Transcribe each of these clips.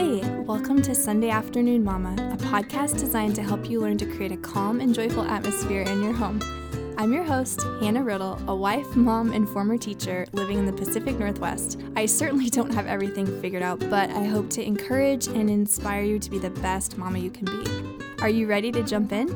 Hey, welcome to Sunday Afternoon Mama, a podcast designed to help you learn to create a calm and joyful atmosphere in your home. I'm your host, Hannah Riddle, a wife, mom, and former teacher living in the Pacific Northwest. I certainly don't have everything figured out, but I hope to encourage and inspire you to be the best mama you can be. Are you ready to jump in?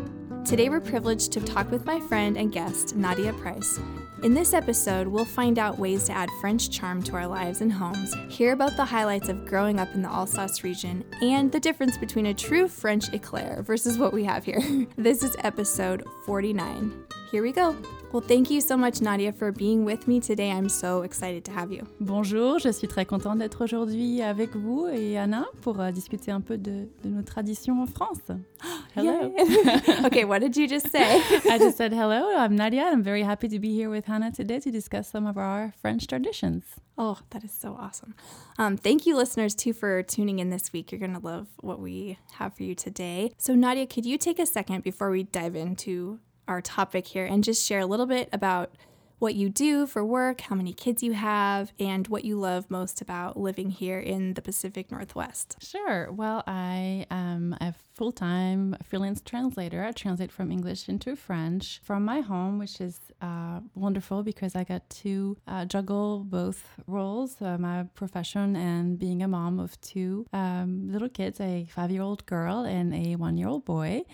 Today, we're privileged to talk with my friend and guest, Nadia Price. In this episode, we'll find out ways to add French charm to our lives and homes, hear about the highlights of growing up in the Alsace region, and the difference between a true French eclair versus what we have here. This is episode 49. Here we go. Well, thank you so much, Nadia, for being with me today. I'm so excited to have you. Bonjour, je suis très contente d'être aujourd'hui avec vous et Anna pour uh, discuter un peu de, de, nos traditions en France. Hello. okay, what did you just say? I just said hello. I'm Nadia. I'm very happy to be here with Hannah today to discuss some of our French traditions. Oh, that is so awesome. Um, thank you, listeners, too, for tuning in this week. You're going to love what we have for you today. So, Nadia, could you take a second before we dive into our topic here and just share a little bit about what you do for work, how many kids you have, and what you love most about living here in the Pacific Northwest. Sure. Well, I am a full time freelance translator. I translate from English into French from my home, which is uh, wonderful because I get to uh, juggle both roles uh, my profession and being a mom of two um, little kids a five year old girl and a one year old boy.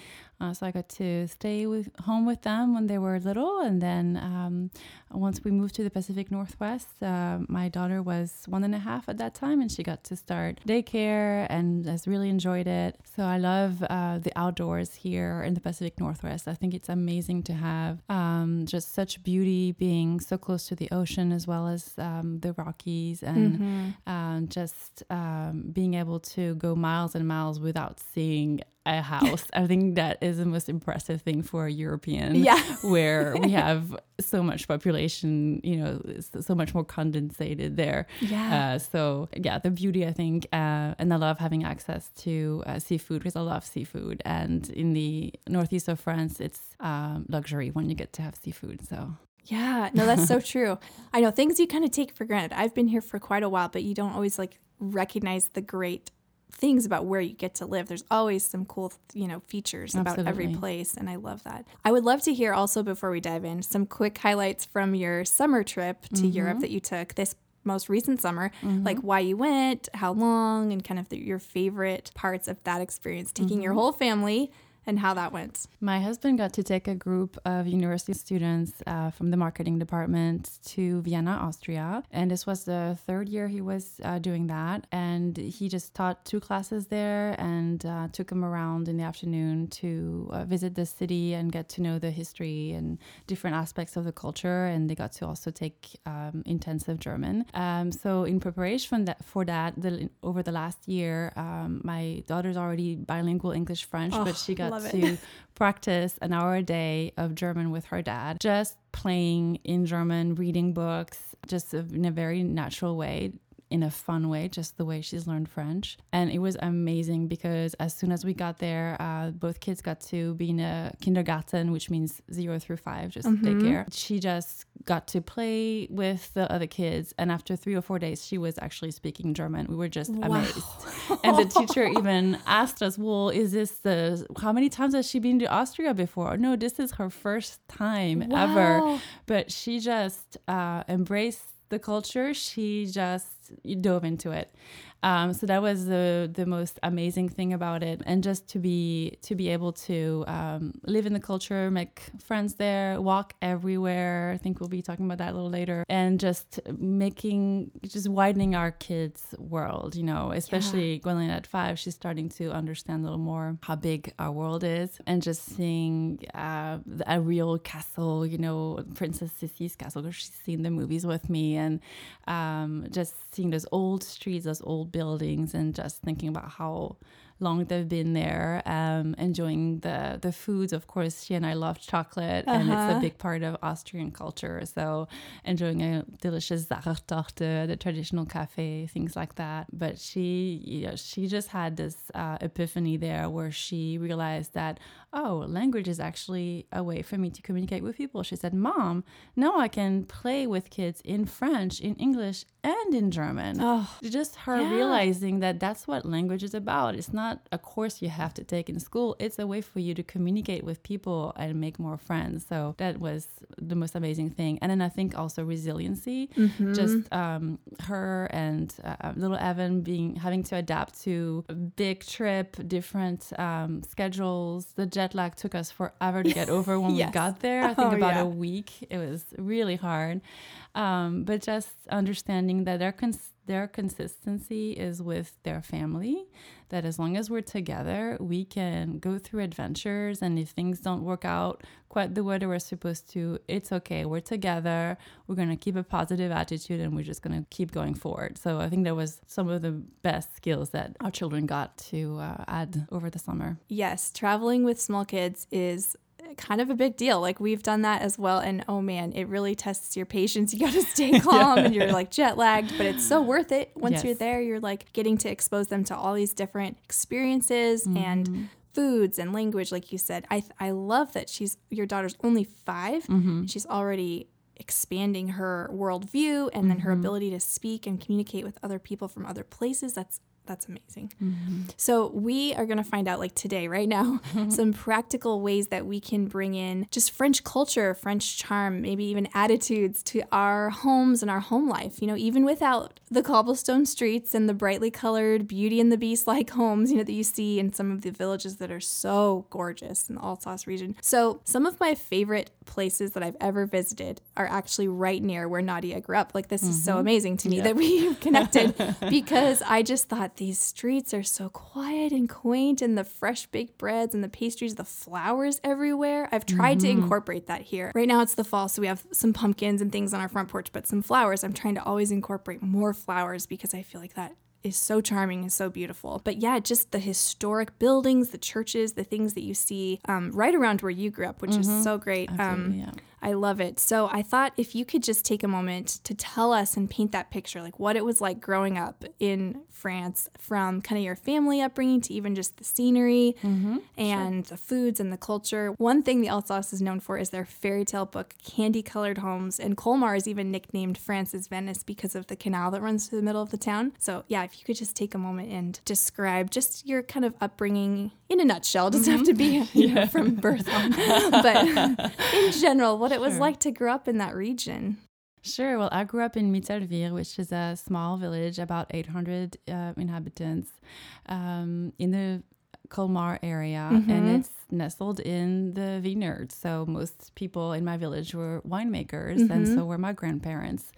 Uh, so I got to stay with home with them when they were little, and then um, once we moved to the Pacific Northwest, uh, my daughter was one and a half at that time, and she got to start daycare and has really enjoyed it. So I love uh, the outdoors here in the Pacific Northwest. I think it's amazing to have um, just such beauty, being so close to the ocean as well as um, the Rockies, and mm-hmm. just um, being able to go miles and miles without seeing a house. I think that is the most impressive thing for a European. Yeah. where we have so much population, you know, so much more condensated there. Yeah. Uh, so, yeah, the beauty, I think, uh, and I love having access to uh, seafood because I love seafood. And in the northeast of France, it's um, luxury when you get to have seafood. So, yeah, no, that's so true. I know things you kind of take for granted. I've been here for quite a while, but you don't always like recognize the great things about where you get to live. There's always some cool, you know, features Absolutely. about every place, and I love that. I would love to hear also before we dive in some quick highlights from your summer trip to mm-hmm. Europe that you took this most recent summer, mm-hmm. like why you went, how long, and kind of the, your favorite parts of that experience, taking mm-hmm. your whole family and how that went. My husband got to take a group of university students uh, from the marketing department to Vienna, Austria. And this was the third year he was uh, doing that. And he just taught two classes there and uh, took them around in the afternoon to uh, visit the city and get to know the history and different aspects of the culture. And they got to also take um, intensive German. Um, so, in preparation that, for that, the, over the last year, um, my daughter's already bilingual English French, oh, but she got to practice an hour a day of German with her dad, just playing in German, reading books, just in a very natural way in a fun way, just the way she's learned French. And it was amazing because as soon as we got there, uh, both kids got to be in a kindergarten, which means zero through five, just mm-hmm. daycare. She just got to play with the other kids. And after three or four days, she was actually speaking German. We were just wow. amazed. and the teacher even asked us, Well, is this the, how many times has she been to Austria before? No, this is her first time wow. ever. But she just uh, embraced the culture. She just dove into it. Um, so that was the the most amazing thing about it, and just to be to be able to um, live in the culture, make friends there, walk everywhere. I think we'll be talking about that a little later, and just making just widening our kids' world. You know, especially yeah. Gwendolyn at five, she's starting to understand a little more how big our world is, and just seeing uh, a real castle. You know, Princess Sissy's castle because she's seen the movies with me, and um, just seeing those old streets, those old buildings and just thinking about how long they've been there, um, enjoying the the foods. Of course, she and I love chocolate, uh-huh. and it's a uh-huh. big part of Austrian culture. So enjoying a delicious Sachertorte, the traditional cafe, things like that. But she, you know, she just had this uh, epiphany there where she realized that oh, language is actually a way for me to communicate with people. She said, Mom, now I can play with kids in French, in English, and in German. Oh, Just her yeah. realizing that that's what language is about. It's not a course you have to take in school, it's a way for you to communicate with people and make more friends. So that was the most amazing thing. And then I think also resiliency, mm-hmm. just um, her and uh, little Evan being having to adapt to a big trip, different um, schedules, the jet lag took us forever to get over when yes. we got there. I think oh, about yeah. a week. It was really hard. Um, but just understanding that there cons- their consistency is with their family. That as long as we're together, we can go through adventures. And if things don't work out quite the way that we're supposed to, it's okay. We're together. We're going to keep a positive attitude and we're just going to keep going forward. So I think that was some of the best skills that our children got to uh, add over the summer. Yes, traveling with small kids is kind of a big deal. Like we've done that as well. And oh man, it really tests your patience. You got to stay calm yeah. and you're like jet lagged, but it's so worth it. Once yes. you're there, you're like getting to expose them to all these different experiences mm. and foods and language. Like you said, I, I love that she's, your daughter's only 5 mm-hmm. She's already expanding her worldview and then her mm-hmm. ability to speak and communicate with other people from other places. That's that's amazing. Mm-hmm. So we are going to find out like today right now some practical ways that we can bring in just French culture, French charm, maybe even attitudes to our homes and our home life. You know, even without the cobblestone streets and the brightly colored Beauty and the Beast like homes, you know, that you see in some of the villages that are so gorgeous in the Alsace region. So some of my favorite places that I've ever visited are actually right near where Nadia grew up. Like this mm-hmm. is so mm-hmm. amazing to me yeah. that we connected because I just thought these streets are so quiet and quaint and the fresh baked breads and the pastries, the flowers everywhere. I've tried mm-hmm. to incorporate that here. Right now it's the fall, so we have some pumpkins and things on our front porch, but some flowers. I'm trying to always incorporate more flowers because I feel like that is so charming and so beautiful. But yeah, just the historic buildings, the churches, the things that you see um, right around where you grew up, which mm-hmm. is so great. Um, yeah. I love it. So I thought if you could just take a moment to tell us and paint that picture, like what it was like growing up in France from kind of your family upbringing to even just the scenery mm-hmm, and sure. the foods and the culture. One thing the Alsace is known for is their fairy tale book, Candy Colored Homes. And Colmar is even nicknamed France's Venice because of the canal that runs through the middle of the town. So, yeah, if you could just take a moment and describe just your kind of upbringing in a nutshell. It doesn't have to be mm-hmm. yeah. know, from birth on, but in general, what it was sure. like to grow up in that region. Sure. Well, I grew up in Mittelwihr, which is a small village, about 800 uh, inhabitants, um, in the Colmar area, mm-hmm. and it's nestled in the vineyards. So most people in my village were winemakers, mm-hmm. and so were my grandparents.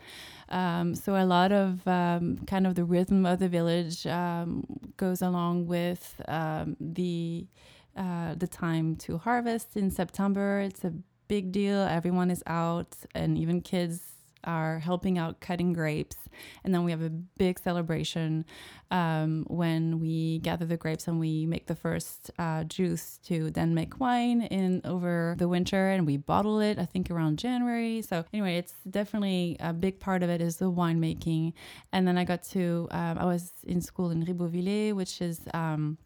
Um, so a lot of um, kind of the rhythm of the village um, goes along with um, the uh, the time to harvest in September. It's a big deal. Everyone is out, and even kids are helping out cutting grapes. And then we have a big celebration um, when we gather the grapes and we make the first uh, juice to then make wine in over the winter and we bottle it, I think around January. So, anyway, it's definitely a big part of it is the winemaking. And then I got to, um, I was in school in Ribeauvillé, which is. Um,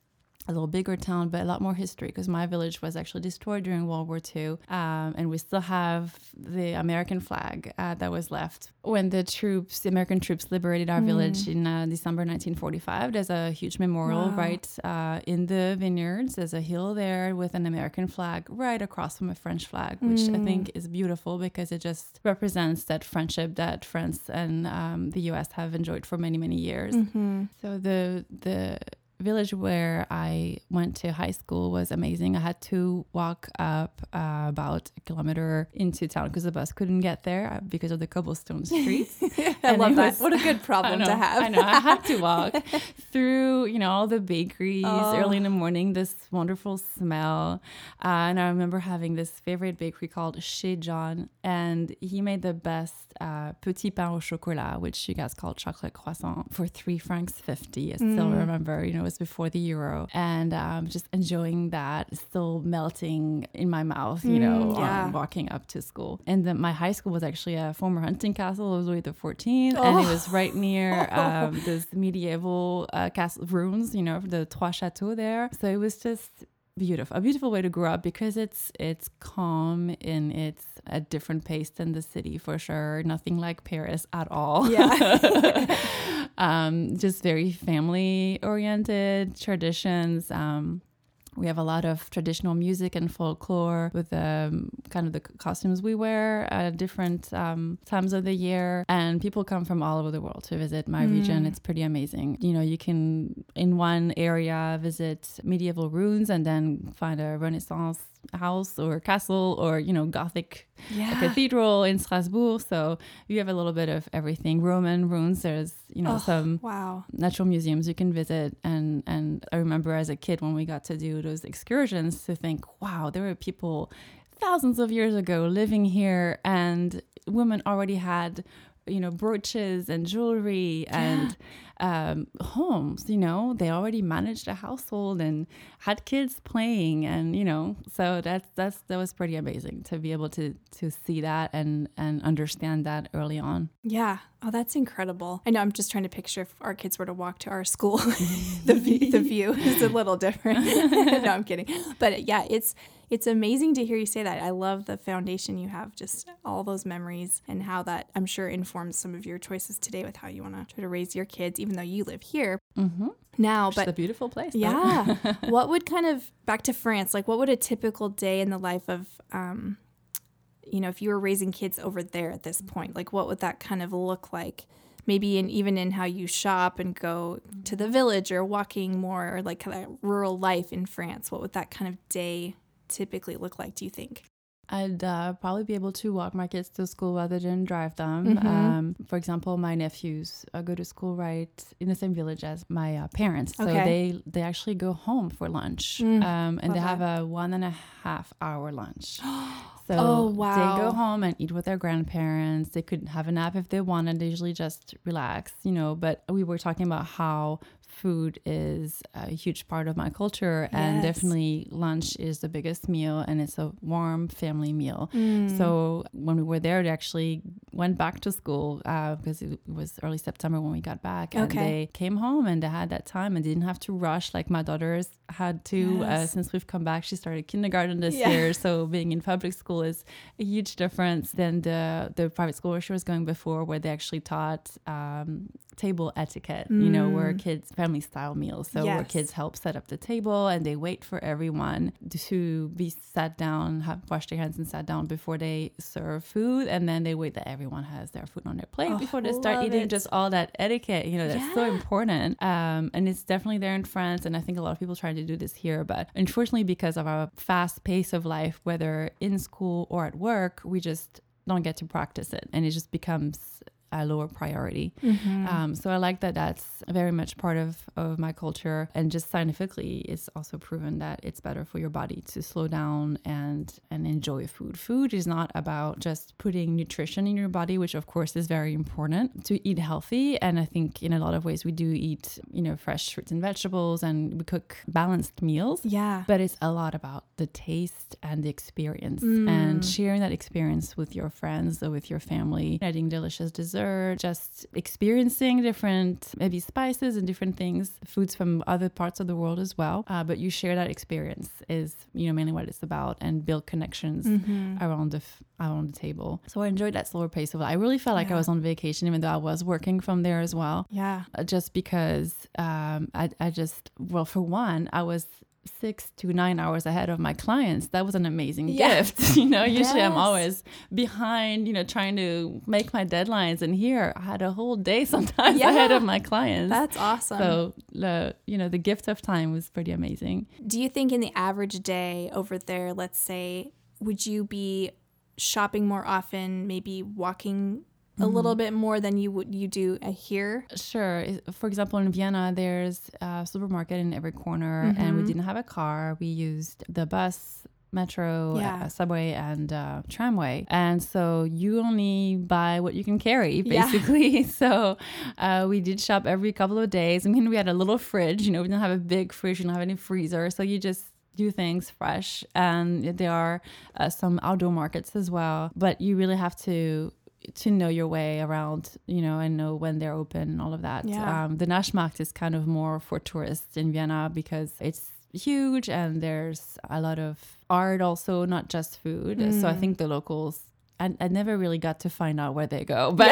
a little bigger town, but a lot more history because my village was actually destroyed during World War II. Um, and we still have the American flag uh, that was left when the troops, the American troops, liberated our mm. village in uh, December 1945. There's a huge memorial wow. right uh, in the vineyards. There's a hill there with an American flag right across from a French flag, which mm. I think is beautiful because it just represents that friendship that France and um, the U.S. have enjoyed for many, many years. Mm-hmm. So the the village where I went to high school was amazing. I had to walk up uh, about a kilometer into town because the bus couldn't get there uh, because of the cobblestone streets. I love that. Was, what a good problem know, to have. I know. I had to walk through, you know, all the bakeries oh. early in the morning, this wonderful smell. Uh, and I remember having this favorite bakery called Chez John, and he made the best uh, petit pain au chocolat, which you guys call chocolate croissant, for three francs 50. I still mm. remember, you know, was before the euro, and um, just enjoying that, still melting in my mouth, you know, Mm, yeah. um, walking up to school. And then my high school was actually a former hunting castle. It was Louis the 14th, and it was right near um, this medieval uh, castle ruins, you know, the Trois Chateaux there. So it was just beautiful a beautiful way to grow up because it's it's calm and it's a different pace than the city for sure. Nothing like paris at all. Yeah. um just very family oriented traditions. Um we have a lot of traditional music and folklore with um, kind of the costumes we wear at different um, times of the year. And people come from all over the world to visit my region. It's pretty amazing. You know, you can, in one area, visit medieval ruins and then find a Renaissance house or castle or, you know, Gothic Yeah. cathedral in Strasbourg. So you have a little bit of everything. Roman ruins, there's, you know, Oh, some wow. natural museums you can visit and and I remember as a kid when we got to do those excursions to think wow there were people thousands of years ago living here and women already had you know brooches and jewelry and um, homes you know they already managed a household and had kids playing and you know so that's that's that was pretty amazing to be able to to see that and and understand that early on Yeah. Oh, that's incredible. I know. I'm just trying to picture if our kids were to walk to our school, the view, the view is a little different. no, I'm kidding. But yeah, it's it's amazing to hear you say that. I love the foundation you have, just all those memories and how that I'm sure informs some of your choices today with how you want to try to raise your kids, even though you live here mm-hmm. now. But it's But a beautiful place yeah. what would kind of back to France, like what would a typical day in the life of um you know, if you were raising kids over there at this point, like what would that kind of look like? Maybe in even in how you shop and go to the village or walking more or like kind of rural life in France, what would that kind of day typically look like, do you think? I'd uh, probably be able to walk my kids to school rather than drive them. Mhm. Um, for example, my nephews uh, go to school right in the same village as my uh, parents, so Okay. they they actually go home for lunch, Mm, um, and they love have a one and a half hour lunch. So Oh, they go home and eat with their grandparents. They could have a nap if they wanted. They usually just relax, you know. But we were talking about how food is a huge part of my culture, and Yes. definitely lunch is the biggest meal, and it's a warm family meal. Mm. So when we were there, they actually went back to school uh, because it was early September when we got back, and Okay. they came home and they had that time and didn't have to rush like my daughters had to. Uh, since we've come back, she started kindergarten this Yeah. year, so being in public school is a huge difference than the the private school where she was going before, where they actually taught um, table etiquette. You know, where Mm. kids family style meals, so where Yes. kids help set up the table and they wait for everyone to be sat down, have washed their hands and sat down before they serve food, and then they wait that everyone has their food on their plate Oh, before they start eating. it. Just all that etiquette, you know, that's so important. Um, and it's definitely there in France, and I think a lot of people try to do this here, but unfortunately, because of our fast pace of life, whether in school or at work, we just don't get to practice it, and it just becomes a lower priority. Mhm. Um, so I like that that's very much part of, of my culture. And just scientifically, it's also proven that it's better for your body to slow down and, and enjoy food. Food is not about just putting nutrition in your body, which of course is very important to eat healthy. And I think in a lot of ways we do eat, you know, fresh fruits and vegetables and we cook balanced meals. yeah. But it's a lot about the taste and the experience Mm. and sharing that experience with your friends or with your family, eating delicious dessert, just experiencing different maybe spices and different things, foods from other parts of the world as well. Uh, but you share that experience is, you know, mainly what it's about and build connections Mhm. around the f- around the table. So I enjoyed that slower pace of life. I really felt like Yeah. I was on vacation, even though I was working from there as well Yeah. uh, just because um, I, I just well for one i was six to nine hours ahead of my clients that was an amazing Yeah. gift you know? Usually i'm always behind you know trying to make my deadlines and here i had a whole day sometimes ahead of my clients. That's awesome. so the you know the gift of time was pretty amazing. Do you think in the average day over there, let's say, would you be shopping more often, maybe walking a little bit more than you would you do uh, here? Sure. For example, in Vienna, there's a supermarket in every corner, and we Mhm. didn't have a car. We used the bus metro, Yeah. uh, subway, and uh, tramway. And so you only buy what you can carry, Yeah. basically. so uh, we did shop every couple of days. I mean, we had a little fridge, you know, we didn't have a big fridge, we didn't have any freezer. So you just do things fresh. And there are uh, some outdoor markets as well. But you really have to to know your way around, you know, and know when they're open and all of that. Yeah. Um, the Naschmarkt is kind of more for tourists in Vienna because it's huge and there's a lot of art also, not just food. So I Mm. think the locals. I, I never really got to find out where they go, but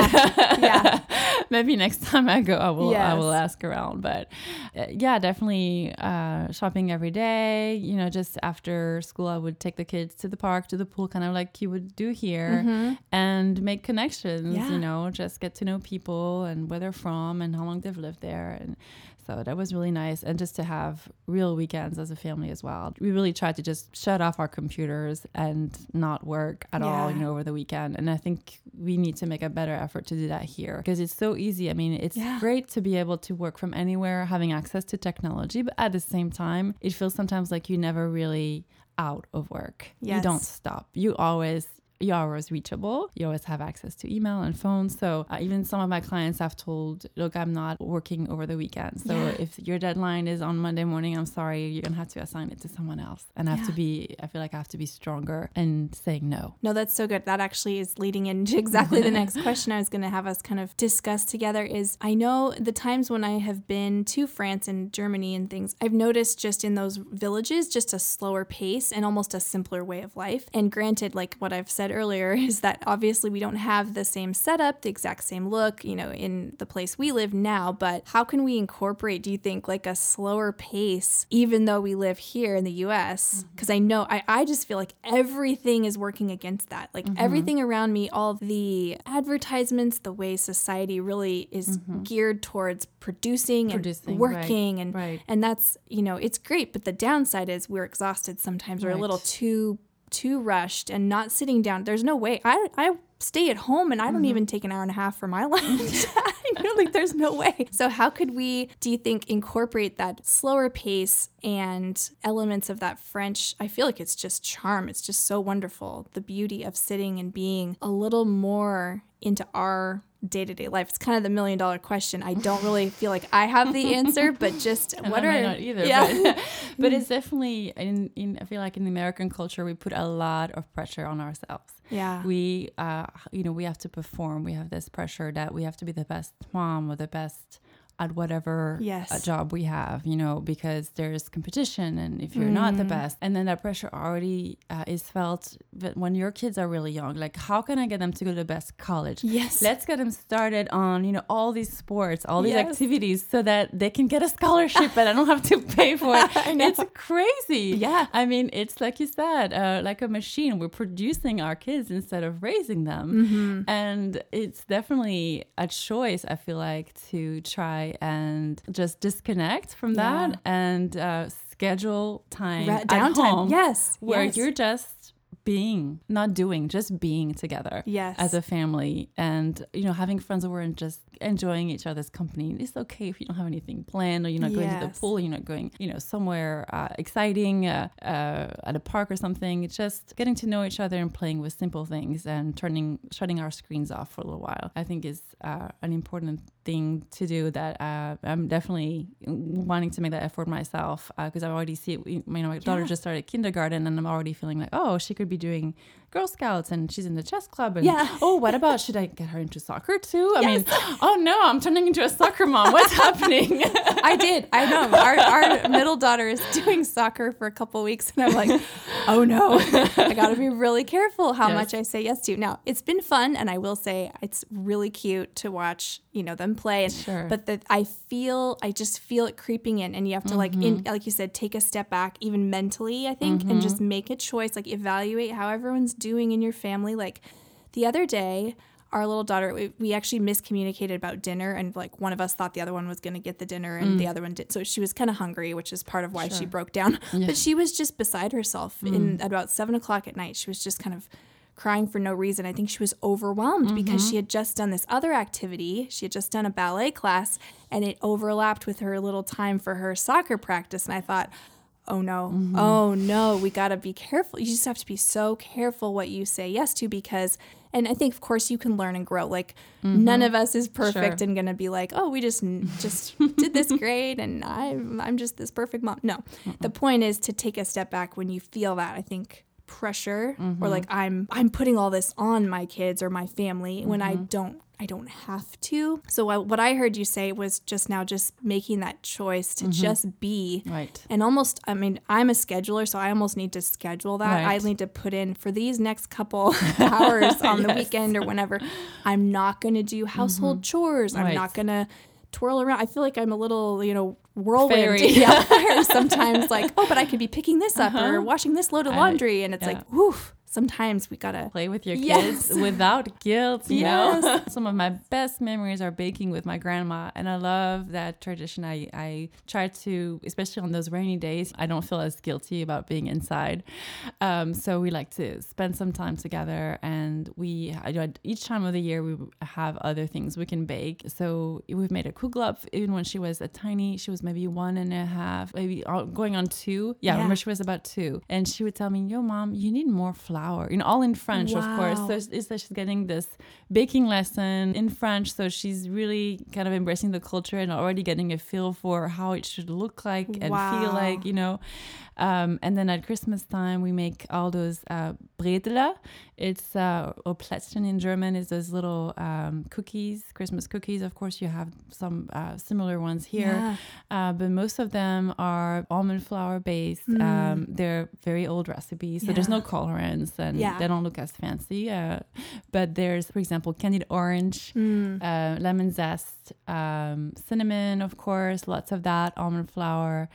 Yeah. maybe next time I go, I will I will ask around. But uh, yeah, definitely uh, shopping every day. You know, just after school, I would take the kids to the park, to the pool, kind of like you would do here, and make connections. Yeah. You know, just get to know people and where they're from and how long they've lived there, and so that was really nice. And just to have real weekends as a family as well. We really tried to just shut off our computers and not work at all. You know, over the weekend, and I think we need to make a better effort to do that here because it's so easy. I mean, it's Yeah. great to be able to work from anywhere, having access to technology, but at the same time, it feels sometimes like you never really out of work. You don't stop. You always you're always reachable. You always have access to email and phone. So uh, even some of my clients have told, look, I'm not working over the weekend. So Yeah. if your deadline is on Monday morning, I'm sorry, you're gonna have to assign it to someone else. And I have to be. I feel like I have to be stronger and saying no. No, that's so good. That actually is leading into exactly the next question I was going to have us kind of discuss together is I know the times when I have been to France and Germany and things, I've noticed just in those villages just a slower pace and almost a simpler way of life. And granted, like what I've said earlier is that obviously we don't have the same setup, the exact same look, you know, in the place we live now, but how can we incorporate, do you think, like a slower pace even though we live here in the US? Because mm-hmm. I know I, I just feel like everything is working against that. Like mm-hmm. everything around me, all the advertisements, the way society really is mm-hmm. geared towards producing, Producing, and right, working and right. and that's, you know, it's great, but the downside is we're exhausted sometimes. We're a little too too rushed and not sitting down. There's no way. I I stay at home and I Mm-hmm. don't even take an hour and a half for my lunch. I know, like there's no way. So how could we, do you think, incorporate that slower pace and elements of that French? I feel like it's just charm. It's just so wonderful. The beauty of sitting and being a little more into our day to day life. It's kind of the million dollar question. I don't really feel like I have the answer, but just And what I are not either. Yeah. But, but it's definitely in, in I feel like in the American culture we put a lot of pressure on ourselves. Yeah. We uh you know, we have to perform. We have this pressure that we have to be the best mom or the best at whatever Yes. uh, job we have, you know, because there's competition and if you're not Mm. the best and then that pressure already uh, is felt but when your kids are really young. Like how can I get them to go to the best college? Yes. Let's get them started on, you know, all these sports, all these Yes. activities so that they can get a scholarship and I don't have to pay for it. It's crazy. Yeah. I mean, it's like you said, uh, like a machine. We're producing our kids instead of raising them. Mm-hmm. And it's definitely a choice, I feel like, to try and just disconnect from that and uh, schedule time at downtime. Yes. where yes. you're just being, not doing, just being together Yes. as a family and, you know, having friends over and just enjoying each other's company. It's okay if you don't have anything planned or you're not going to the Yes. pool, you're not going, you know, somewhere uh, exciting uh, uh, at a park or something. It's just getting to know each other and playing with simple things and turning, shutting our screens off for a little while. I think is uh, an important thing to do that uh, I'm definitely wanting to make that effort myself because I already see it. You know, my daughter Yeah. just started kindergarten and I'm already feeling like, oh, she could be doing Girl Scouts and she's in the chess club. And Yeah. oh, what about should I get her into soccer too? I mean, oh no, I'm turning into a soccer mom. What's happening? I did. I know. Our, our middle daughter is doing soccer for a couple weeks, and I'm like, oh no, I got to be really careful how Yes. much I say yes to. Now, it's been fun, and I will say it's really cute to watch, you know, them play. And, Sure. But that I feel, I just feel it creeping in, and you have to like, Mm-hmm. like you said, take a step back, even mentally, I think, and just make a choice. Like evaluate how everyone's doing in your family. Like the other day. Our little daughter, we, we actually miscommunicated about dinner, and like one of us thought the other one was going to get the dinner, and the other one did. So she was kind of hungry, which is part of why she Mm. Broke down. Yeah. Mm. But she was just beside herself in at about seven o'clock at night. She was just kind of crying for no reason. I think she was overwhelmed because Mm-hmm. she had just done this other activity. She had just done a ballet class, and it overlapped with her little time for her soccer practice. And I thought, oh no, mm-hmm. oh no, we got to be careful. You just have to be so careful what you say yes to because, and I think of course you can learn and grow. Like mm-hmm. none of us is perfect sure. and gonna be like, oh, we just just did this great and I'm I'm just this perfect mom. No, Mm-mm. the point is to take a step back when you feel that. I think pressure mm-hmm. or like I'm I'm putting all this on my kids or my family mm-hmm. when I mm-hmm. don't I don't have to. So what I heard you say was just now just making that choice to mm-hmm. just be. Right. And almost I mean, I'm a scheduler, so I almost need to schedule that. Right. I need to put in for these next couple hours on yes. the weekend or whenever I'm not going to do household mm-hmm. chores. I'm not going to twirl around. I feel like I'm a little, you know, whirlwind yeah, sometimes like, oh, but I could be picking this up uh-huh. or washing this load of laundry. And it's like, woof, sometimes we gotta play with your kids yes. without guilt. You yes. know, some of my best memories are baking with my grandma, and I love that tradition. I I try to, especially on those rainy days, I don't feel as guilty about being inside. Um, so we like to spend some time together, and we each time of the year we have other things we can bake. So we've made a kugelhupf even when she was a tiny. She was maybe one and a half, maybe going on two. Yeah, yeah. remember she was about two, and she would tell me, "Yo, mom, you need more flour." Flour, you know, all in French, wow. of course. So it's that she's getting this baking lesson in French. So she's really kind of embracing the culture and already getting a feel for how it should look like and wow. feel like, you know. Um, and then at Christmas time, we make all those uh, Bredele. It's, uh, or Plätzchen in German, is those little um, cookies, Christmas cookies. Of course, you have some uh, similar ones here, yeah. uh, but most of them are almond flour based. Mm. Um, they're very old recipes, so yeah. there's no colorants and yeah. they don't look as fancy. Uh, but there's, for example, candied orange, mm. Uh, lemon zest, um, cinnamon, of course, lots of that, almond flour.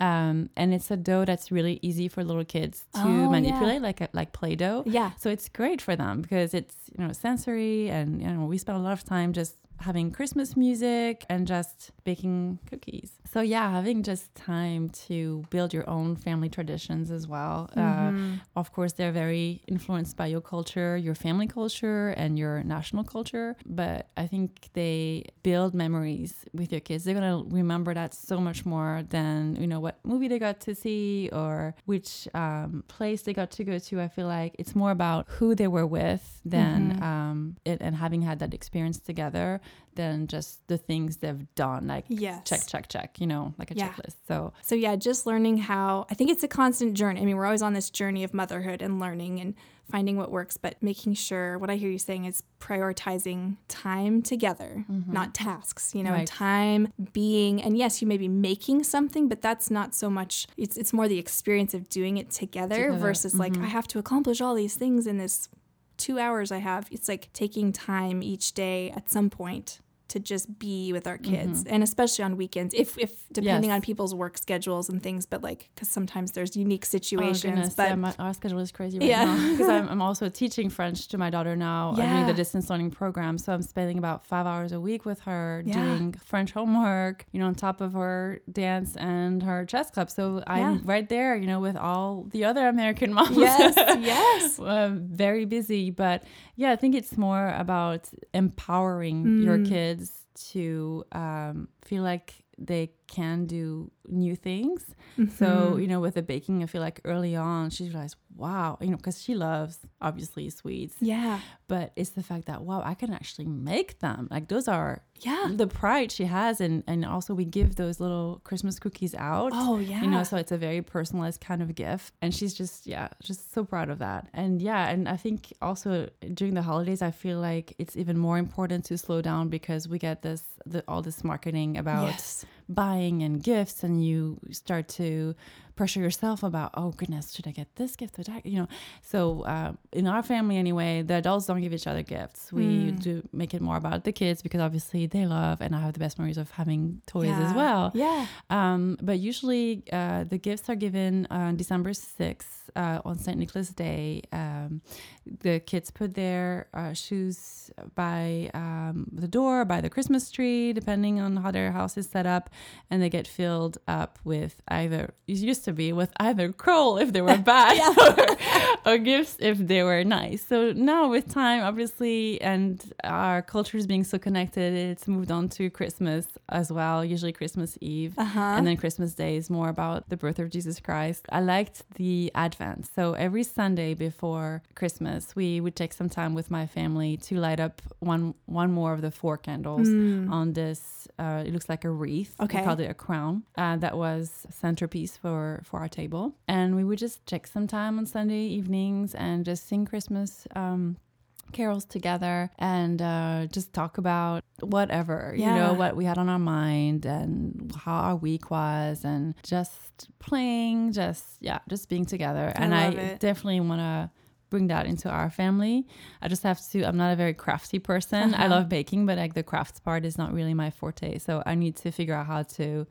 Um, and it's a dough that's really easy for little kids to oh, manipulate, yeah. like a, like Play-Doh. Yeah. So it's great for them because it's you know sensory, and you know we spend a lot of time just having Christmas music and just baking cookies. So, yeah, having just time to build your own family traditions as well. Uh, mm-hmm. Uh, of course, they're very influenced by your culture, your family culture, and your national culture. But I think they build memories with your kids. They're going to remember that so much more than, you know, what movie they got to see or which um, place they got to go to. I feel like it's more about who they were with than mm-hmm. um, it and having had that experience together than just the things they've done like yes. check check check you know like a yeah. checklist so so yeah just learning how i think it's a constant journey i mean we're always on this journey of motherhood and learning and finding what works but making sure what i hear you saying is prioritizing time together mm-hmm. not tasks you know right. time being and yes you may be making something but that's not so much it's it's more the experience of doing it together, together. versus mm-hmm. like i have to accomplish all these things in this two hours I have, it's like taking time each day at some point to just be with our kids mm-hmm. and especially on weekends if if depending yes. on people's work schedules and things but like because sometimes there's unique oh, situations oh, but yeah, my, our schedule is crazy right yeah. now because I'm, I'm, also teaching french to my daughter now yeah. i'm doing the distance learning program so i'm spending about five hours a week with her yeah. doing french homework you know on top of her dance and her chess club so i'm right there you know with all the other american moms yes yes uh, very busy but yeah i think it's more about empowering mm. your kids to um, feel like they can do new things. Mm-hmm. So, you know, with the baking, I feel like early on she realized, wow, you know, because she loves obviously sweets. Yeah. But it's the fact that, wow, I can actually make them. Like those are yeah the pride she has and and also we give those little christmas cookies out oh yeah you know so it's a very personalized kind of gift and she's just yeah just so proud of that and yeah and i think also during the holidays i feel like it's even more important to slow down because we get this the, all this marketing about yes. Buying and gifts and you start to pressure yourself about oh goodness should i get this gift would i you know so uh, in our family anyway the adults don't give each other gifts. We mm. do make it more about the kids because obviously they love and i have the best memories of having toys yeah. as well. Yeah. Um, but usually uh, the gifts are given on december 6th uh, on st nicholas day. Um, the kids put their uh, shoes by um, the door by the christmas tree depending on how their house is set up and they get filled up with either you used to be was either cruel if they were bad or, or gifts if they were nice. So now with time, obviously, and our cultures being so connected, it's moved on to Christmas as well. Usually Christmas Eve, Uh-huh. and then Christmas Day is more about the birth of Jesus Christ. I liked the Advent. So every Sunday before Christmas, we would take some time with my family to light up one one more of the four candles on this. Uh, it looks like a wreath. Okay. We called it a crown. Uh, that was centerpiece for for our table, and we would just take some time on Sunday evenings and just sing Christmas. Um, carols together and uh, just talk about whatever you know what we had on our mind and how our week was and just playing just yeah just being together and i it. definitely want to bring that into our family i just have to i'm not a very crafty person i Uh-huh. love baking but like the crafts part is not really my forte so i need to figure out how to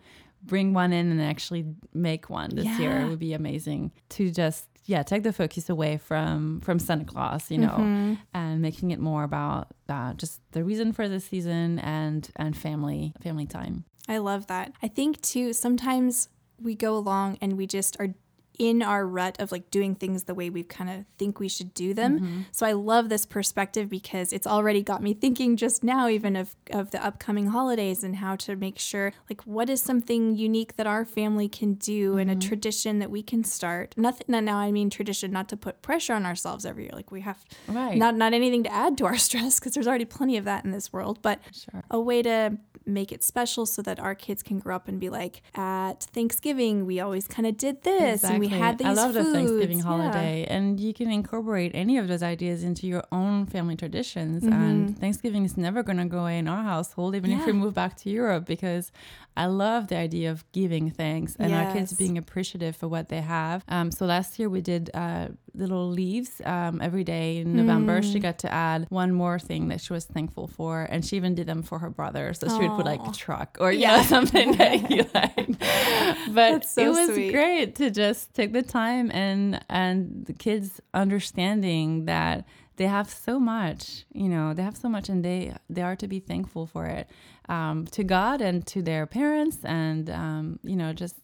bring one in and actually make one this year it would be amazing to just yeah take the focus away from from santa claus you know Mm-hmm. and making it more about uh, just the reason for the season and and family family time I love that. I think too, sometimes we go along and we just are in our rut of like doing things the way we kind of think we should do them. Mm-hmm. So I love this perspective because it's already got me thinking just now even of of the upcoming holidays and how to make sure like what is something unique that our family can do and a mm-hmm. tradition that we can start. Nothing now, now I mean tradition not to put pressure on ourselves every year like we have Right. not not anything to add to our stress because there's already plenty of that in this world, but Sure. a way to make it special so that our kids can grow up and be like, at Thanksgiving, we always kind of did this and we had these I love foods. the Thanksgiving Yeah. holiday, and you can incorporate any of those ideas into your own family traditions. And Thanksgiving is never going to go away in our household, even if we Mm-hmm. Move back to Europe, because I love the idea of giving thanks and our kids being appreciative for what they have. Um, so last year we did uh, little leaves um, every day in November. Mm. She got to add one more thing that she was thankful for, and she even did them for her brother. So she would put like a truck or you Yeah. know something that you like. But so it was sweet. great to just take the time and and the kids understanding that they have so much you know they have so much and they they are to be thankful for it um, to god and to their parents and um, you know just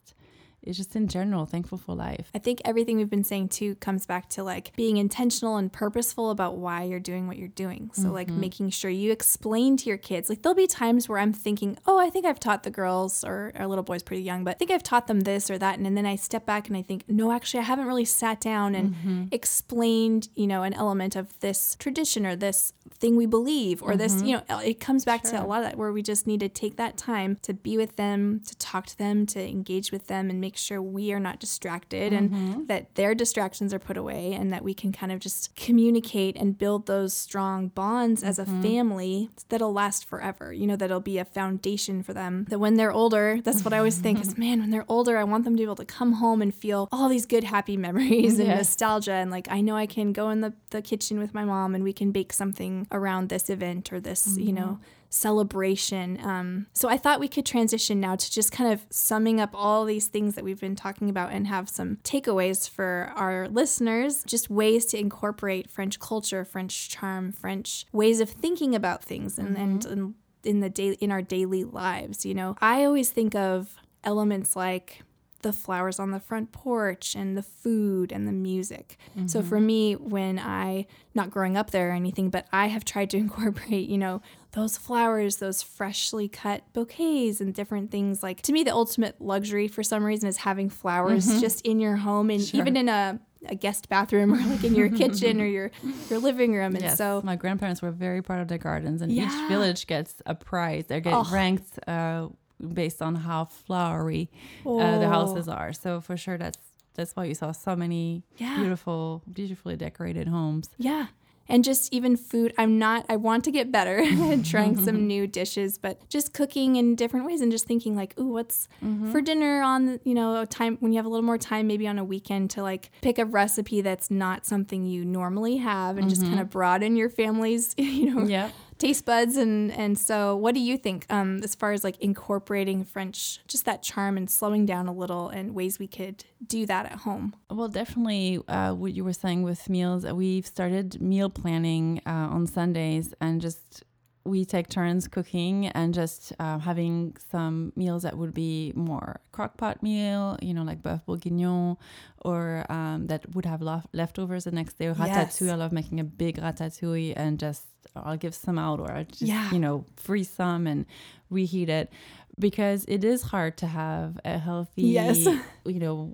it's just in general thankful for life I think everything we've been saying too comes back to like being intentional and purposeful about why you're doing what you're doing. So, like Mm-hmm. making sure you explain to your kids. Like, there'll be times where I'm thinking, oh, I think I've taught the girls, or our little boy's pretty young, but I think I've taught them this or that. And, and then I step back and I think, no, actually, I haven't really sat down and Mm-hmm. explained, you know, an element of this tradition or this thing we believe or this, you know, it comes back to a lot of that where we just need to take that time to be with them, to talk to them, to engage with them and make sure we are not distracted and mm-hmm. that their distractions are put away and that we can kind of just communicate and build those strong bonds as a mm-hmm. family that'll last forever. You know, that'll be a foundation for them. That when they're older, that's what I always think is, man, when they're older, I want them to be able to come home and feel all these good, happy memories and nostalgia. And like, I know I can go in the, the kitchen with my mom and we can bake something around this event or this, you know, mm-hmm. Celebration. Um, so I thought we could transition now to just kind of summing up all these things that we've been talking about and have some takeaways for our listeners, just ways to incorporate French culture, French charm, French ways of thinking about things and, and, and in the day in our daily lives. You know, I always think of elements like the flowers on the front porch and the food and the music. So for me, when I, not growing up there or anything, but I have tried to incorporate, you know, those flowers, those freshly cut bouquets and different things. Like to me, the ultimate luxury for some reason is having flowers just in your home and even in a, a guest bathroom or like in your kitchen or your, your living room. And Yes, so my grandparents were very proud of their gardens, and Yeah. each village gets a prize. They get Oh. ranked uh, based on how flowery uh, the houses are. So for sure, that's that's why you saw so many Yeah. beautiful, beautifully decorated homes. Yeah. And just even food, I'm not, I want to get better at trying some new dishes, but just cooking in different ways and just thinking like, ooh, what's for dinner on, you know, a time when you have a little more time, maybe on a weekend to like pick a recipe that's not something you normally have and just kind of broaden your family's, you know, Yeah. Taste buds. And, and so what do you think um, as far as like incorporating French, just that charm and slowing down a little and ways we could do that at home? Well, definitely uh, what you were saying with meals. uh, We've started meal planning uh, on Sundays and just we take turns cooking and just uh, having some meals that would be more crock pot meal, you know, like boeuf bourguignon, or um, that would have lof- leftovers the next day. Or ratatouille. Yes. I love making a big ratatouille and just I'll give some out or I'll just, Yeah. you know, freeze some and reheat it because it is hard to have a healthy, Yes. you know,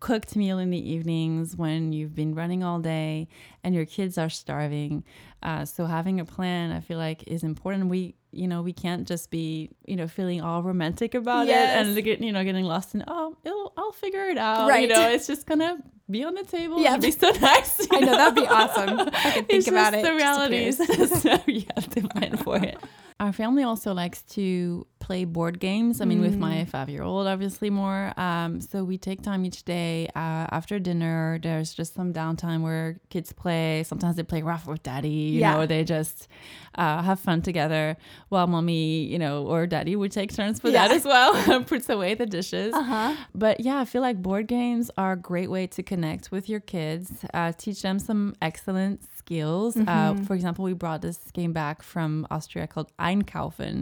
cooked meal in the evenings when you've been running all day and your kids are starving. Uh, so having a plan, I feel like, is important. We, you know, we can't just be, you know, feeling all romantic about Yes. it and you know, getting lost in, oh, I'll figure it out. Right. You know, it's just gonna be on the table. Yeah. It'll be so nice. you I know that'd be awesome. I could think it's about it. The is so you have to plan for it. Our family also likes to play board games. I mean, with Mm. my five-year-old, obviously more. Um, so we take time each day uh, after dinner. There's just some downtime where kids play. Sometimes they play rough with daddy. You Yeah. know, they just uh, have fun together. While mommy, you know, or daddy would take turns for that as well. Puts away the dishes. Uh-huh. But yeah, I feel like board games are a great way to connect with your kids, uh, teach them some excellent skills. Uh, Mm-hmm. for example, we brought this game back from Austria called Einkaufen,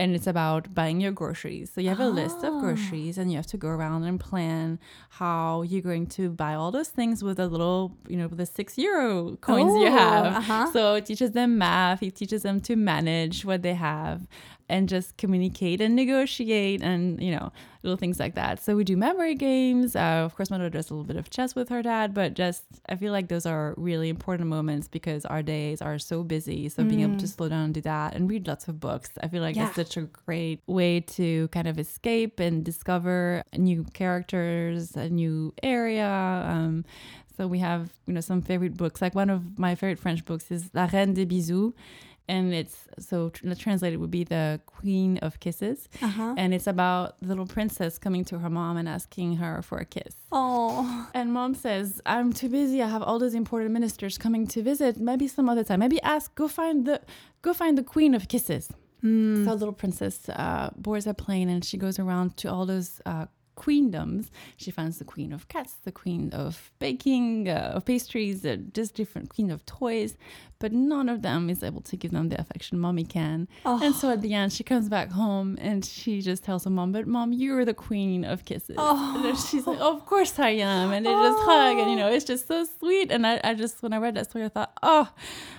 and it's about buying your groceries. So you have a list Ah. of groceries, and you have to go around and plan how you're going to buy all those things with a little, you know, the six euro coins you Oh, have. uh-huh. So it teaches them math, it teaches them to manage what they have and just communicate and negotiate and, you know, little things like that. So we do memory games. Uh, of course, my daughter does a little bit of chess with her dad, but just I feel like those are really important moments because our days are so busy. So being able to slow down and do that and read lots of books, I feel like Yeah. it's such a great way to kind of escape and discover new characters, a new area. Um, so we have, you know, some favorite books. Like one of my favorite French books is La Reine des Bisous. And it's so tr- translated would be the Queen of Kisses. Uh-huh. And it's about the little princess coming to her mom and asking her for a kiss. Oh. And mom says, I'm too busy. I have all those important ministers coming to visit. Maybe some other time. Maybe ask, go find the go find the Queen of Kisses. Hmm. So little princess uh, boards a plane and she goes around to all those uh, queendoms. She finds the queen of cats, the queen of baking, uh, of pastries, uh, just different queen of toys, but none of them is able to give them the affection mommy can. Oh. And so at oh. the end, she comes back home and she just tells her mom, "But mom, you're the queen of kisses." Oh. And then oh. she's like, "Of course I am," and they just oh. hug, and you know, it's just so sweet. And I, I just when I read that story, I thought, "Oh,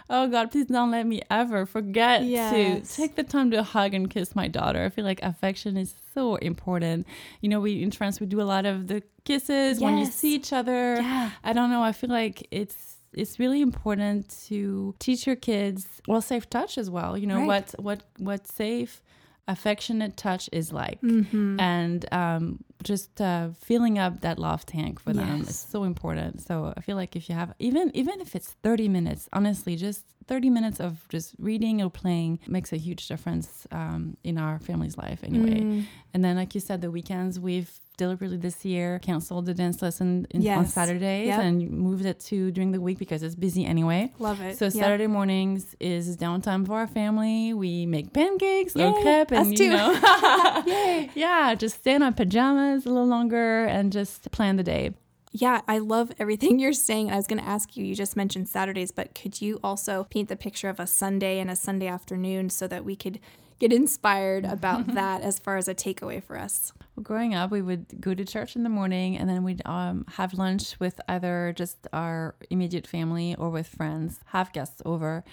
oh God, please don't let me ever forget Yes. to take the time to hug and kiss my daughter." I feel like affection is so important. You know, we in France we do a lot of the kisses when you see each other. Yeah. I don't know. I feel like it's it's really important to teach your kids well safe touch as well. You know Right. what what what safe affectionate touch is like Mm-hmm. and um, just uh, filling up that love tank for them Yes. is so important so i feel like if you have even even if it's 30 minutes honestly just 30 minutes of just reading or playing makes a huge difference um, in our family's life anyway Mm. and then like you said the weekends we've deliberately this year canceled the dance lesson in, on Yes. saturdays Yep. and moved it to during the week because it's busy anyway Love it. so Yep. Saturday mornings is downtime for our family. We make pancakes Yay, or crepe, and you know, yeah, just stay in our pajamas a little longer and just plan the day. Yeah, I love everything you're saying. I was going to ask you, you just mentioned Saturdays, but could you also paint the picture of a Sunday and a Sunday afternoon so that we could get inspired about that as far as a takeaway for us? Well, Growing up, we would go to church in the morning, and then we'd um, have lunch with either just our immediate family or with friends, have guests over,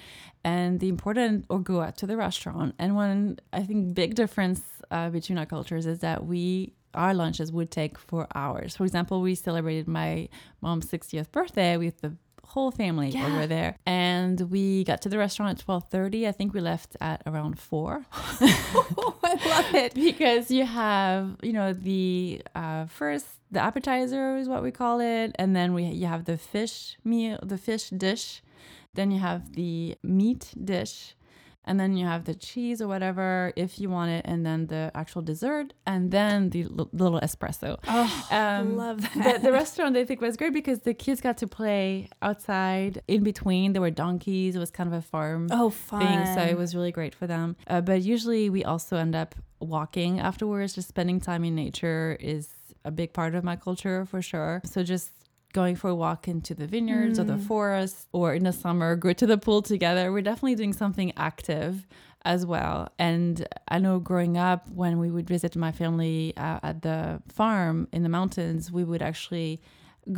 and the important or go out to the restaurant. And one I think big difference uh, between our cultures is that we our lunches would take four hours. For example, we celebrated my mom's 60th birthday with the whole family Yeah. over there and we got to the restaurant at 12.30 i think we left at around 4 Oh, I love it. because you have you know the uh, first the appetizer is what we call it and then we you have the fish meal the fish dish then you have the meat dish and then you have the cheese or whatever if you want it and then the actual dessert and then the l- little espresso Oh, um, love the, that. the restaurant I think was great because the kids got to play outside in between. There were donkeys. It was kind of a farm oh, fun. thing, so it was really great for them. Uh, but usually we also end up walking afterwards. Just spending time in nature is a big part of my culture for sure. So just going for a walk into the vineyards or the Mm. forest or in the summer go to the pool together we're definitely doing something active as well. And I know growing up, when we would visit my family uh, at the farm in the mountains, we would actually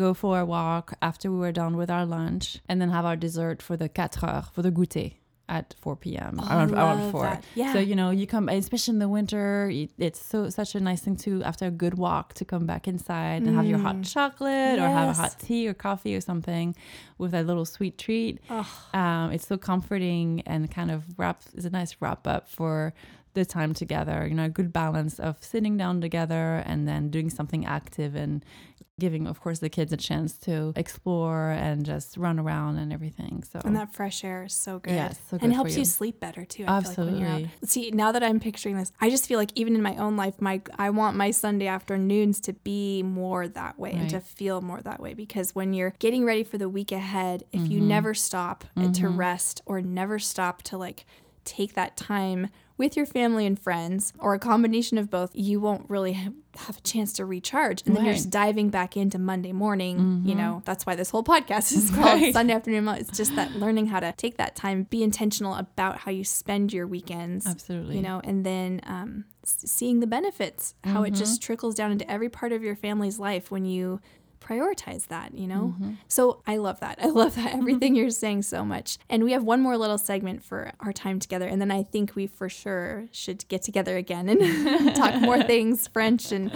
go for a walk after we were done with our lunch and then have our dessert for the quatre heures, for the goûter at 4 p.m. Oh, I around love 4. that. Yeah. So, you know, you come, especially in the winter, it's so such a nice thing to, after a good walk, to come back inside and have your hot chocolate or have a Mm. Hot tea or coffee or something with that little sweet treat. Ugh. Um, it's so comforting and kind of wraps, is a nice wrap up for the time together, you know, a good balance of sitting down together and then doing something active and giving, of course, the kids a chance to explore and just run around and everything. So, And that fresh air is so good. Yes, so and good it helps you. you. sleep better too. I feel like when you're out. Absolutely. See, now that I'm picturing this, I just feel like even in my own life, my I want my Sunday afternoons to be more that way and to feel more that way. Because when you're getting ready for the week ahead, if you Mm-hmm. never stop to rest or never stop to like take that time with your family and friends or a combination of both, you won't really have a chance to recharge. And then you're just diving back into Monday morning. You know, that's why this whole podcast is called Right. Sunday afternoon. It's just that learning how to take that time, be intentional about how you spend your weekends. Absolutely. You know, and then um, seeing the benefits, how it Mm-hmm. just trickles down into every part of your family's life when you prioritize that, you know? Mm-hmm. So I love that. I love that. Everything you're saying so much. And we have one more little segment for our time together. And then I think we for sure should get together again and talk more things French and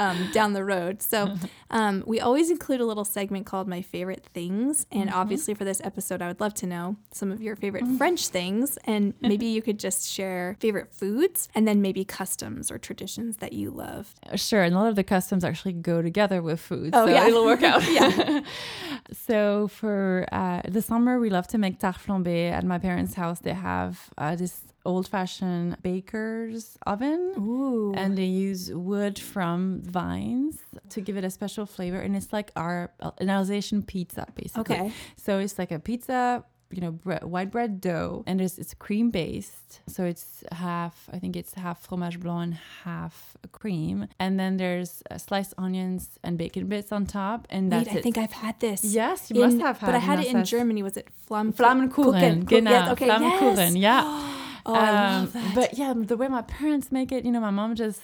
um, down the road. So um, we always include a little segment called My Favorite Things. And obviously, for this episode, I would love to know some of your favorite French things. And maybe you could just share favorite foods and then maybe customs or traditions that you love. Sure, and a lot of the customs actually go together with food. Oh, so yeah. it'll work out. Yeah. so for uh, the summer, we love to make tarte flambée. At my parents' house, they have uh, this old-fashioned baker's oven. Ooh. And they use wood from vines to give it a special flavor. And it's like our an Alsatian pizza, basically. Okay. So it's like a pizza, you know, bre- white bread dough, and it's, it's cream based. So it's half, I think it's half fromage blanc and half cream. And then there's uh, sliced onions and bacon bits on top. And that's Wait, I it. think I've had this. yes, you in- must have had it. But I had it in Germany. Was it Flam Flammenkuchen, genau. Yes, okay, Flammenkuchen, yes. yeah. Oh, I Um, love that. But yeah, the way my parents make it, you know, my mom just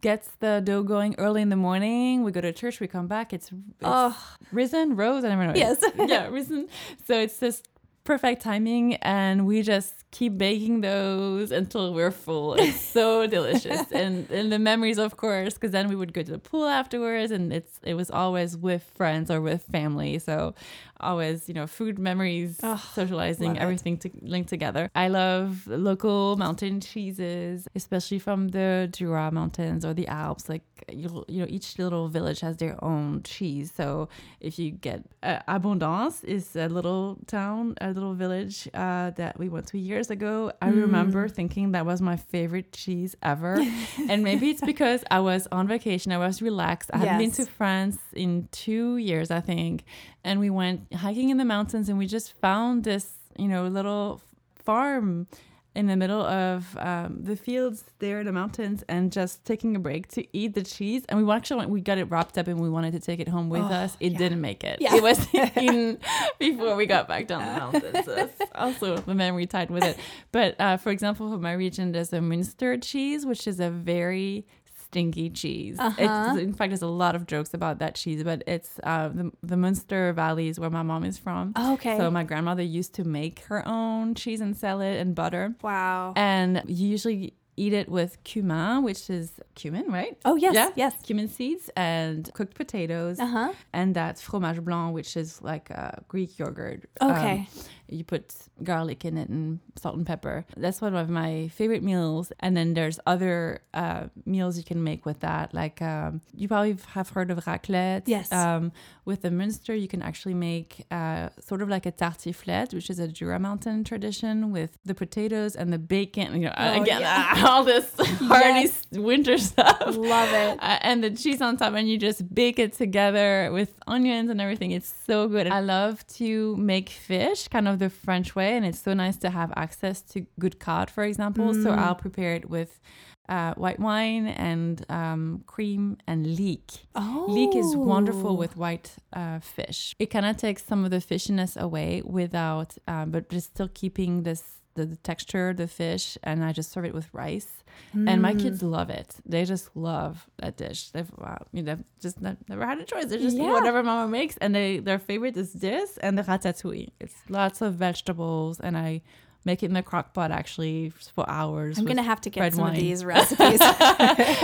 gets the dough going early in the morning. We go to church, we come back. It's, it's Oh. risen, rose, I never know. Yes. yeah, risen. So it's just perfect timing, and we just keep baking those until we're full. It's so delicious, and and the memories, of course, because then we would go to the pool afterwards, and it's it was always with friends or with family. So always, you know, food memories, Oh, socializing, everything to linked together. I love local mountain cheeses, especially from the Jura mountains or the Alps. Like you, you know, each little village has their own cheese. So if you get uh, Abondance is a little town, a little village uh, that we went to years ago. I mm. remember thinking that was my favorite cheese ever, and maybe it's because I was on vacation. I was relaxed. I hadn't been to France in two years, I think, and we went hiking in the mountains, and we just found this, you know, little farm in the middle of um, the fields there in the mountains and just taking a break to eat the cheese and we actually went, we got it wrapped up and we wanted to take it home with Oh, us it yeah. didn't make it Yeah. it was eaten before we got back down the mountains. so also the memory tied with it but uh, for example for my region there's a Münster cheese which is a very stinky cheese. Uh-huh. It's, in fact, there's a lot of jokes about that cheese, but it's uh, the, the Munster Valley is where my mom is from. Okay. So my grandmother used to make her own cheese and sell it and butter. wow. And you usually eat it with cumin, which is cumin, right? Oh yes, yeah? yes. Cumin seeds and cooked potatoes. Uh huh. And that's fromage blanc, which is like uh, Greek yogurt. Um, Okay. You put garlic in it and salt and pepper. That's one of my favorite meals. And then there's other uh, meals you can make with that. Like um, you probably have heard of raclette. Yes. Um, with the Munster, you can actually make uh, sort of like a tartiflette, which is a Jura Mountain tradition with the potatoes and the bacon. You know, Oh, again, yeah. all this hearty Yes. winter stuff Love it. uh, and the cheese on top, and you just bake it together with onions and everything. It's so good. I love to make fish kind of the French way, and it's so nice to have access to good cod, for example. So I'll prepare it with uh, white wine and um, cream and leek. Oh. Leek is wonderful with white uh, fish. It kind of takes some of the fishiness away without, um, but just still keeping this the, the texture, the fish, and I just serve it with rice. And my Mm. kids love it. They just love that dish. They've, wow, you know, just not, never had a choice. They just eat whatever mama makes, and they their favorite is this and the ratatouille. It's lots of vegetables, and I make it in the crock pot actually for hours. I'm gonna have to get some wine. of these recipes.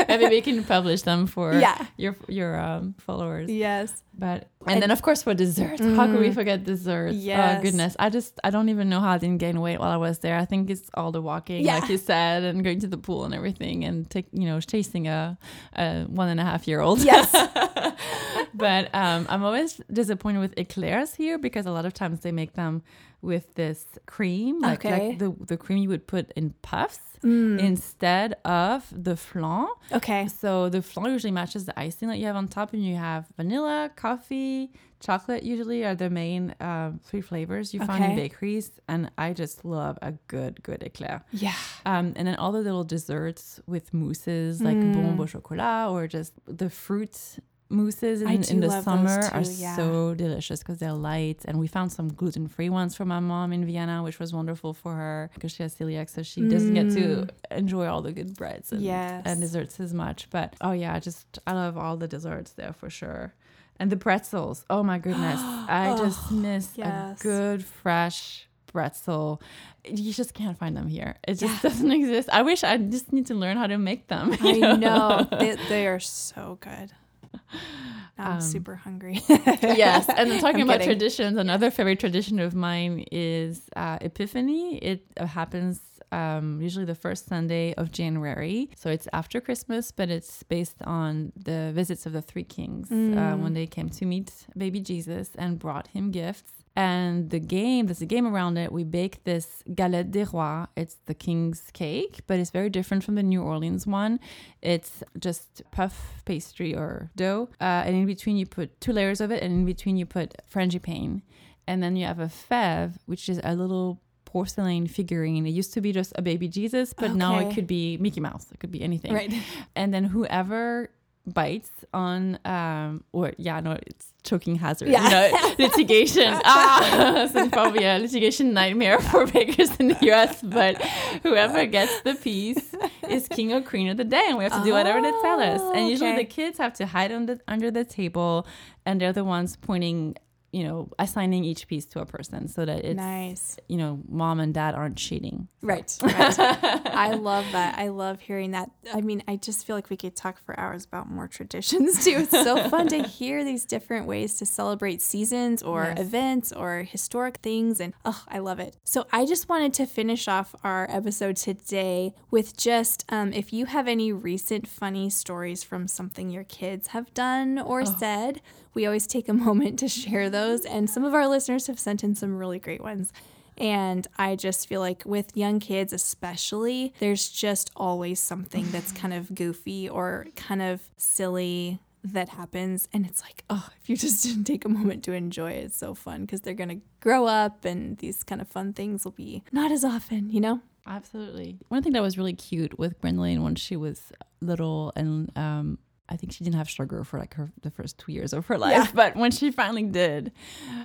Maybe we can publish them for Yeah. your your um, followers. yes. But and, And- then of course for desserts, how could we Mm. forget desserts? Yes. Oh goodness, I just I don't even know how I didn't gain weight while I was there. I think it's all the walking, Yeah. like you said, and going to the pool and everything, and take you know chasing a, a one and a half year old. Yes. but um, I'm always disappointed with eclairs here because a lot of times they make them with this cream, like, Okay. like the the cream you would put in puffs Mm. instead of the flan. Okay. So the flan usually matches the icing that you have on top, and you have vanilla, coffee, chocolate. Usually are the main um, three flavors you find in bakeries, and I just love a good, good eclair. Yeah. Um, and then all the little desserts with mousses like Mm. bonbon au chocolat or just the fruit mousses in, in the summer are yeah. so delicious because they're light. And we found some gluten free ones for my mom in Vienna, which was wonderful for her because she has celiac, so she doesn't get to enjoy all the good breads and, Mm. Yes. and desserts as much. But oh yeah, I just I love all the desserts there for sure. And the pretzels. Oh my goodness. I just miss yes. a good fresh pretzel. You just can't find them here. It just doesn't exist. I wish I just need to learn how to make them. I you know. They, they are so good. I'm Um, super hungry. yes, and then talking I'm about kidding. traditions, another favorite tradition of mine is uh, Epiphany. It uh, happens um, usually the first Sunday of January, so it's after Christmas, but it's based on the visits of the three kings uh, Mm. when they came to meet baby Jesus and brought him gifts. And the game, there's a game around it. We bake this galette des rois. It's the king's cake, but it's very different from the New Orleans one. It's just puff pastry or dough. Uh, and in between, you put two layers of it, and in between, you put frangipane. And then you have a fève, which is a little porcelain figurine. It used to be just a baby Jesus, but now it could be Mickey Mouse. It could be anything right. and then whoever bites on um or yeah no it's choking hazard Yeah. you know, litigation ah so it's probably a litigation nightmare for bakers in the us but whoever gets the piece is king or queen of the day and we have to do whatever they tell us Oh, and usually okay. the kids have to hide under, under the table and they're the ones pointing you know assigning each piece to a person so that it's nice. you know mom and dad aren't cheating Right. right. I love that. I love hearing that. I mean, I just feel like we could talk for hours about more traditions too. It's so fun to hear these different ways to celebrate seasons or Yes. events or historic things. And oh, I love it. So I just wanted to finish off our episode today with just um, if you have any recent funny stories from something your kids have done or said, we always take a moment to share those. And some of our listeners have sent in some really great ones. And I just feel like with young kids, especially, there's just always something that's kind of goofy or kind of silly that happens. And it's like, oh, if you just didn't take a moment to enjoy it, it's so fun because they're going to grow up and these kind of fun things will be not as often, you know? Absolutely. One thing that was really cute with Gwendolyn when she was little and um I think she didn't have sugar for like her the first two years of her life, Yeah. but when she finally did,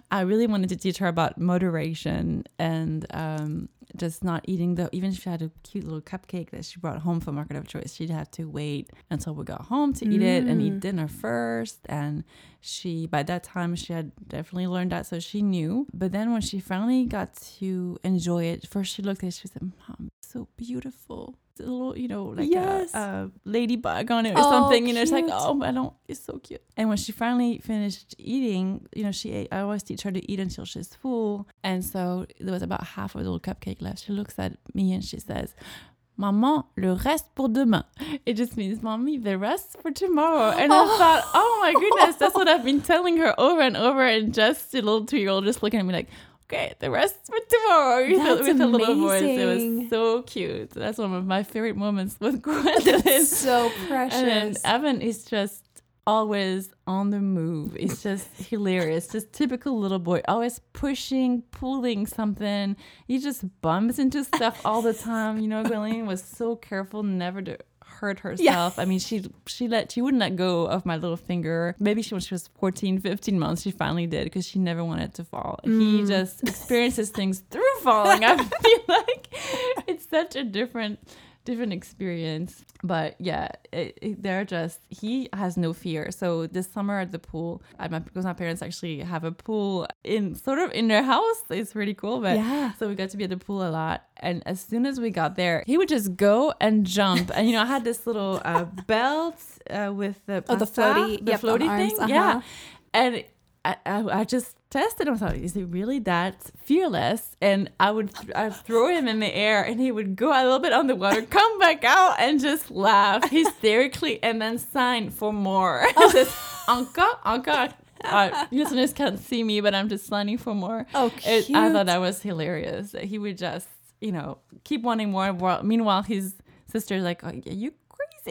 I really wanted to teach her about moderation and um, just not eating the. Even if she had a cute little cupcake that she brought home from Market of Choice, she'd have to wait until we got home to eat it and eat Mm. dinner first. And she, by that time, she had definitely learned that, so she knew. But then when she finally got to enjoy it, first she looked at it, she said, "Mom, it's so beautiful." A little, you know, like Yes. a, a ladybug on it or Oh, something. You know, it's like, oh, I don't. It's so cute. And when she finally finished eating, you know, she ate. I always teach her to eat until she's full. And so there was about half of the little cupcake left. She looks at me and she says. Maman, le reste pour demain. It just means, mommy, the rest for tomorrow. And I thought, oh my goodness, that's what I've been telling her over and over. And just a little two year old just looking at me like, okay, the rest for tomorrow. That's with a little voice. It was so cute. That's one of my favorite moments with Gwendolyn. so precious. And. Evan is just always on the move. It's just hilarious. Just typical little boy, always pushing, pulling something. He just bumps into stuff all the time. You know, Gwendolyn was so careful never to hurt herself. I mean, she she let she wouldn't let go of my little finger. Maybe she when she was 14, 15 months, she finally did because she never wanted to fall. He mm. just experiences things through falling. I feel like it's such a different different experience. But yeah, it, it, they're just, he has no fear. So this summer at the pool, I, my, because my parents actually have a pool in sort of in their house. It's pretty cool. But Yeah. so we got to be at the pool a lot. And as soon as we got there, he would just go and jump. and you know, I had this little uh, belt uh, with the, Oh, the floaty- the yep, floaty arms, thing. Yeah. uh-huh. And I, I, I just tested him. I thought, is he really that fearless? And I would th- I'd throw him in the air and he would go a little bit on the water, come back out and just laugh hysterically and then sign for more. just, encore, encore. Uh, listeners can't see me, but I'm just signing for more. Oh, It- I thought that was hilarious. He would just, you know, keep wanting more. Meanwhile, his sister's like, oh, you?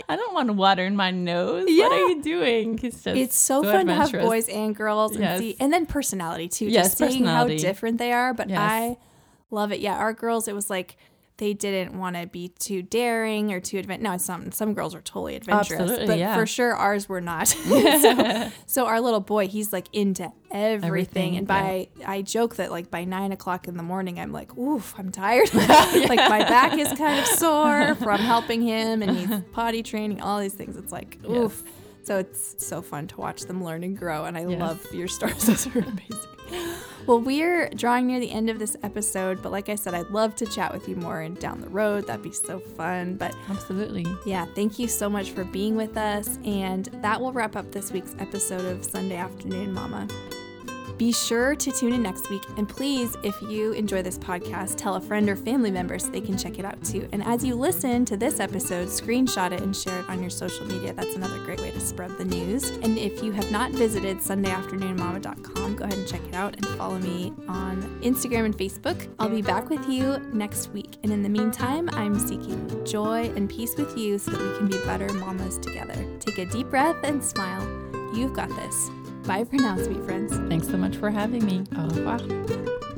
I don't want water in my nose. What are you doing? Just It's so, fun to have boys and girls and Yes. see, and then personality too. Yes, just seeing how different they are. But Yes. I love it. Yeah, our girls, it was like they didn't want to be too daring or too advent. No, some some girls are totally adventurous, Absolutely, but yeah. for sure ours were not. so, so our little boy, he's like into everything, Everything, and by I joke that like by nine o'clock in the morning, I'm like, oof, I'm tired. like my back is kind of sore from helping him, and he's potty training, all these things. It's like, oof. So it's so fun to watch them learn and grow, and I Yes. love your stories. Those are amazing. Well, we're drawing near the end of this episode, but like I said, I'd love to chat with you more and down the road. That'd be so fun. But Absolutely. yeah, thank you so much for being with us. And that will wrap up this week's episode of Sunday Afternoon Mama. Be sure to tune in next week. And please, if you enjoy this podcast, tell a friend or family member so they can check it out too. And as you listen to this episode, screenshot it and share it on your social media. That's another great way to spread the news. And if you have not visited SundayAfternoonMama.com, go ahead and check it out and follow me on Instagram and Facebook. I'll be back with you next week. And in the meantime, I'm seeking joy and peace with you so that we can be better mamas together. Take a deep breath and smile. You've got this. Bye for now, sweet friends. Thanks so much for having me. Au revoir.